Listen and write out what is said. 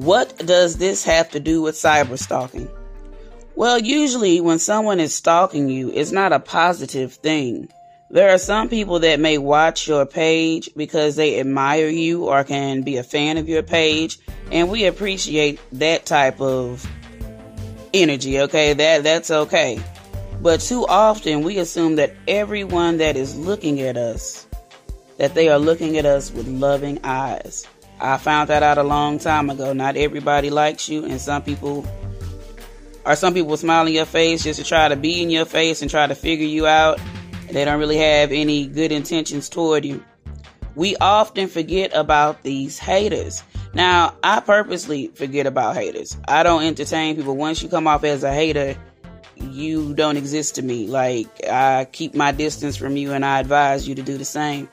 What does this have to do with cyber stalking? Well, usually when someone is stalking you, it's not a positive thing. There are some people that may watch your page because they admire you or can be a fan of your page, and we appreciate that type of energy, okay? That that's okay. But too often we assume that everyone that is looking at us that they are looking at us with loving eyes. I found that out a long time ago. Not everybody likes you and some people or some people smile in your face just to try to be in your face and try to figure you out they don't really have any good intentions toward you. We often forget about these haters. Now, I purposely forget about haters. I don't entertain people. Once you come off as a hater, you don't exist to me. Like, I keep my distance from you and I advise you to do the same.